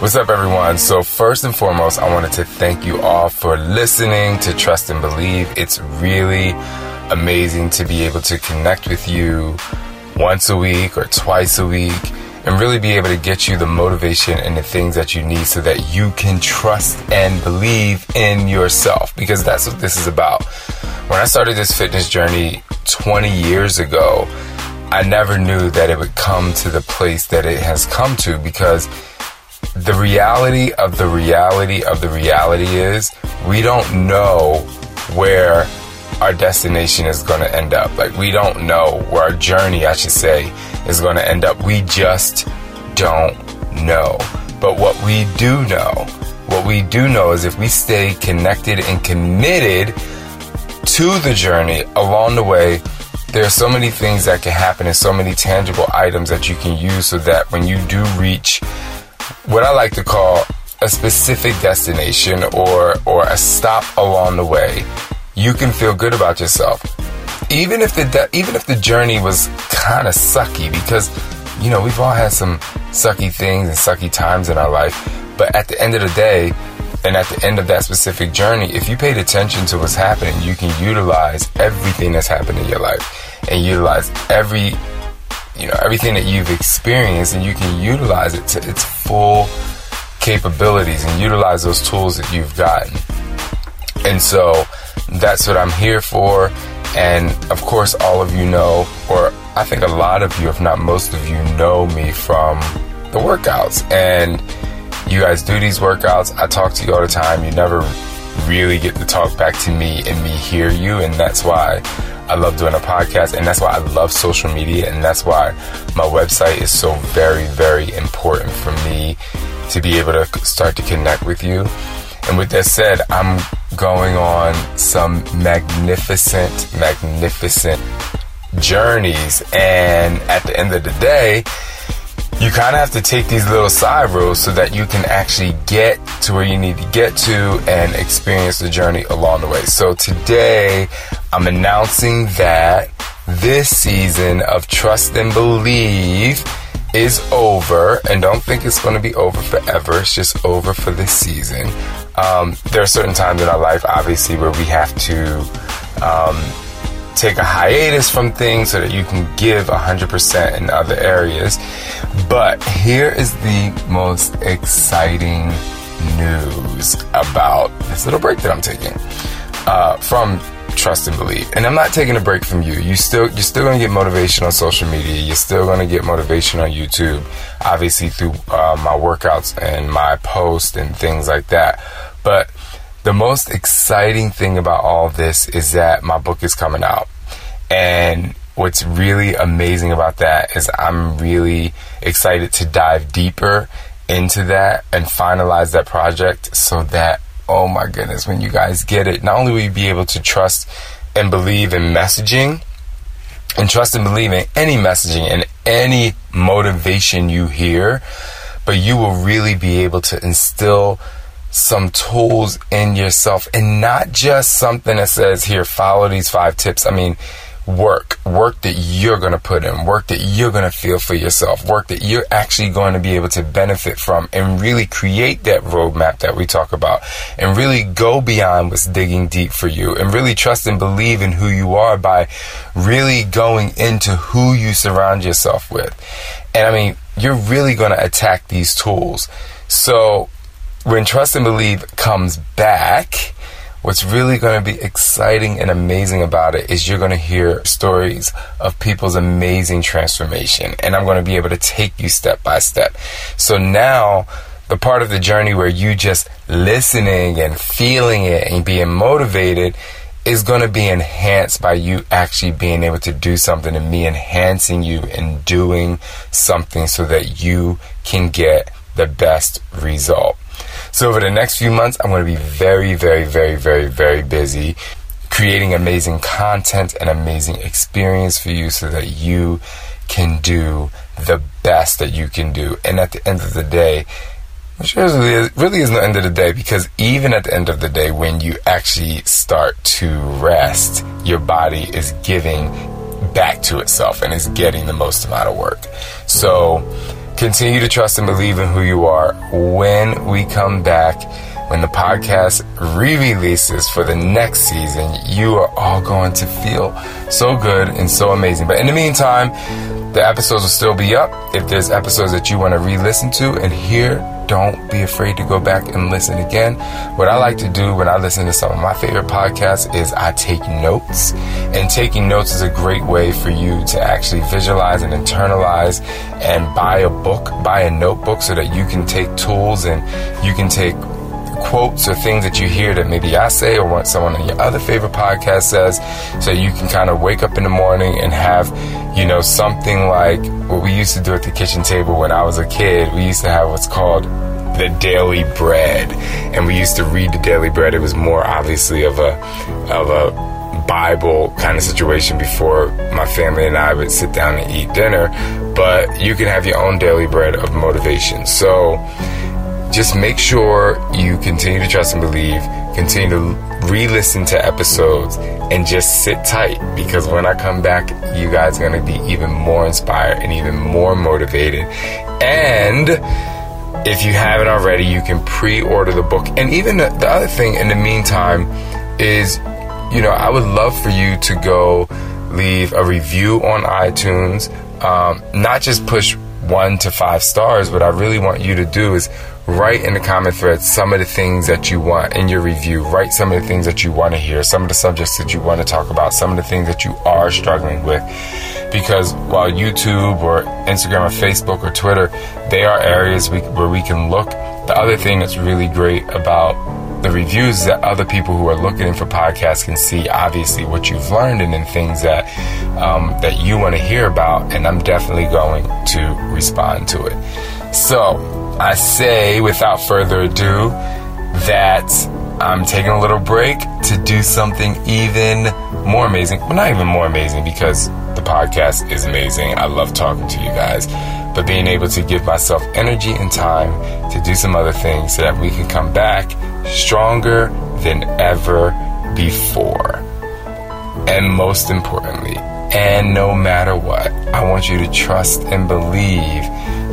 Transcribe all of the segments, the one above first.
What's up, everyone? So, first and foremost, I wanted to thank you all for listening to Trust and Believe. It's really amazing to be able to connect with you once a week or twice a week and really be able to get you the motivation and the things that you need so that you can trust and believe in yourself because that's what this is about. When I started this fitness journey 20 years ago, I never knew that it would come to the place that it has come to because the reality of the reality of the reality is we don't know where our destination is going to end up. Like, we don't know where our journey, I should say, is going to end up. We just don't know. But what we do know, what we do know is if we stay connected and committed to the journey along the way, there are so many things that can happen and so many tangible items that you can use so that when you do reach what I like to call a specific destination or or a stop along the way, you can feel good about yourself. Even if the de- even if the journey was kind of sucky because you know, we've all had some sucky things and sucky times in our life, but at the end of the day, and at the end of that specific journey, if you paid attention to what's happening, you can utilize everything that's happened in your life and utilize every you know everything that you've experienced and you can utilize it to its full capabilities and utilize those tools that you've gotten. And so that's what I'm here for. And of course, all of you know, or I think a lot of you, if not most of you, know me from the workouts. And you guys do these workouts. I talk to you all the time. You never really get to talk back to me and me hear you. And that's why I love doing a podcast. And that's why I love social media. And that's why my website is so very, very important for me to be able to start to connect with you. And with that said, I'm going on some magnificent, magnificent journeys. And at the end of the day, you kind of have to take these little side roads so that you can actually get to where you need to get to and experience the journey along the way. So today, I'm announcing that this season of Trust and Believe is over, and don't think it's going to be over forever. It's just over for this season. Um, there are certain times in our life, obviously, where we have to um, take a hiatus from things so that you can give 100% in other areas. But here is the most exciting news about this little break that I'm taking uh, from trust and believe. And I'm not taking a break from you. You still you're still gonna get motivation on social media. You're still gonna get motivation on YouTube, obviously through uh, my workouts and my posts and things like that. But the most exciting thing about all this is that my book is coming out. And what's really amazing about that is I'm really excited to dive deeper into that and finalize that project so that oh my goodness, when you guys get it, not only will you be able to trust and believe in messaging and trust and believe in any messaging and any motivation you hear, but you will really be able to instill some tools in yourself and not just something that says, here, follow these five tips. I mean, work, work that you're going to put in, work that you're going to feel for yourself, work that you're actually going to be able to benefit from and really create that roadmap that we talk about and really go beyond what's digging deep for you and really trust and believe in who you are by really going into who you surround yourself with. And I mean, you're really going to attack these tools. So when trust and believe comes back, What's really going to be exciting and amazing about it is you're going to hear stories of people's amazing transformation. And I'm going to be able to take you step by step. So now, the part of the journey where you just listening and feeling it and being motivated is going to be enhanced by you actually being able to do something and me enhancing you and doing something so that you can get the best result. So over the next few months, I'm going to be very, very, very, very, very busy creating amazing content and amazing experience for you so that you can do the best that you can do. And at the end of the day, which really is, really is the end of the day because even at the end of the day, when you actually start to rest, your body is giving back to itself and is getting the most amount of work. So, Continue to trust and believe in who you are. When we come back, when the podcast re releases for the next season, you are all going to feel so good and so amazing. But in the meantime, the episodes will still be up. If there's episodes that you want to re listen to and hear, don't be afraid to go back and listen again. What I like to do when I listen to some of my favorite podcasts is I take notes. And taking notes is a great way for you to actually visualize and internalize and buy a book, buy a notebook so that you can take tools and you can take quotes or things that you hear that maybe I say or what someone on your other favorite podcast says, so you can kind of wake up in the morning and have, you know, something like what we used to do at the kitchen table when I was a kid. We used to have what's called the daily bread, and we used to read the daily bread. It was more obviously of a of a Bible kind of situation before my family and I would sit down and eat dinner, but you can have your own daily bread of motivation. So just make sure you continue to trust and believe, continue to re listen to episodes, and just sit tight because when I come back, you guys are going to be even more inspired and even more motivated. And if you haven't already, you can pre order the book. And even the, the other thing in the meantime is, you know, I would love for you to go leave a review on iTunes, um, not just push one to five stars. What I really want you to do is write in the comment thread some of the things that you want in your review. Write some of the things that you want to hear, some of the subjects that you want to talk about, some of the things that you are struggling with. Because while YouTube or Instagram or Facebook or Twitter, they are areas we, where we can look. The other thing that's really great about the reviews that other people who are looking for podcasts can see obviously what you've learned and then things that um, that you want to hear about and i'm definitely going to respond to it so I say without further ado that I'm taking a little break to do something even more amazing. Well, not even more amazing because the podcast is amazing. I love talking to you guys. But being able to give myself energy and time to do some other things so that we can come back stronger than ever before. And most importantly, and no matter what, I want you to trust and believe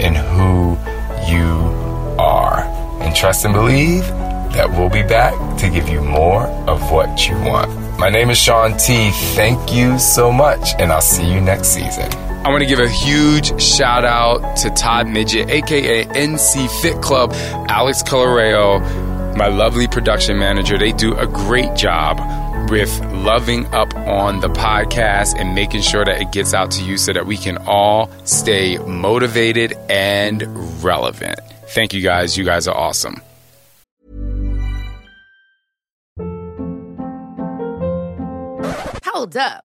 in who you are. And trust and believe that we'll be back to give you more of what you want. My name is Shaun T. Thank you so much, and I'll see you next season. I want to give a huge shout out to Todd Midget, aka NC Fit Club, Alex Coloreo, my lovely production manager. They do a great job with loving up on the podcast and making sure that it gets out to you so that we can all stay motivated and relevant. Thank you guys. You guys are awesome. Hold up.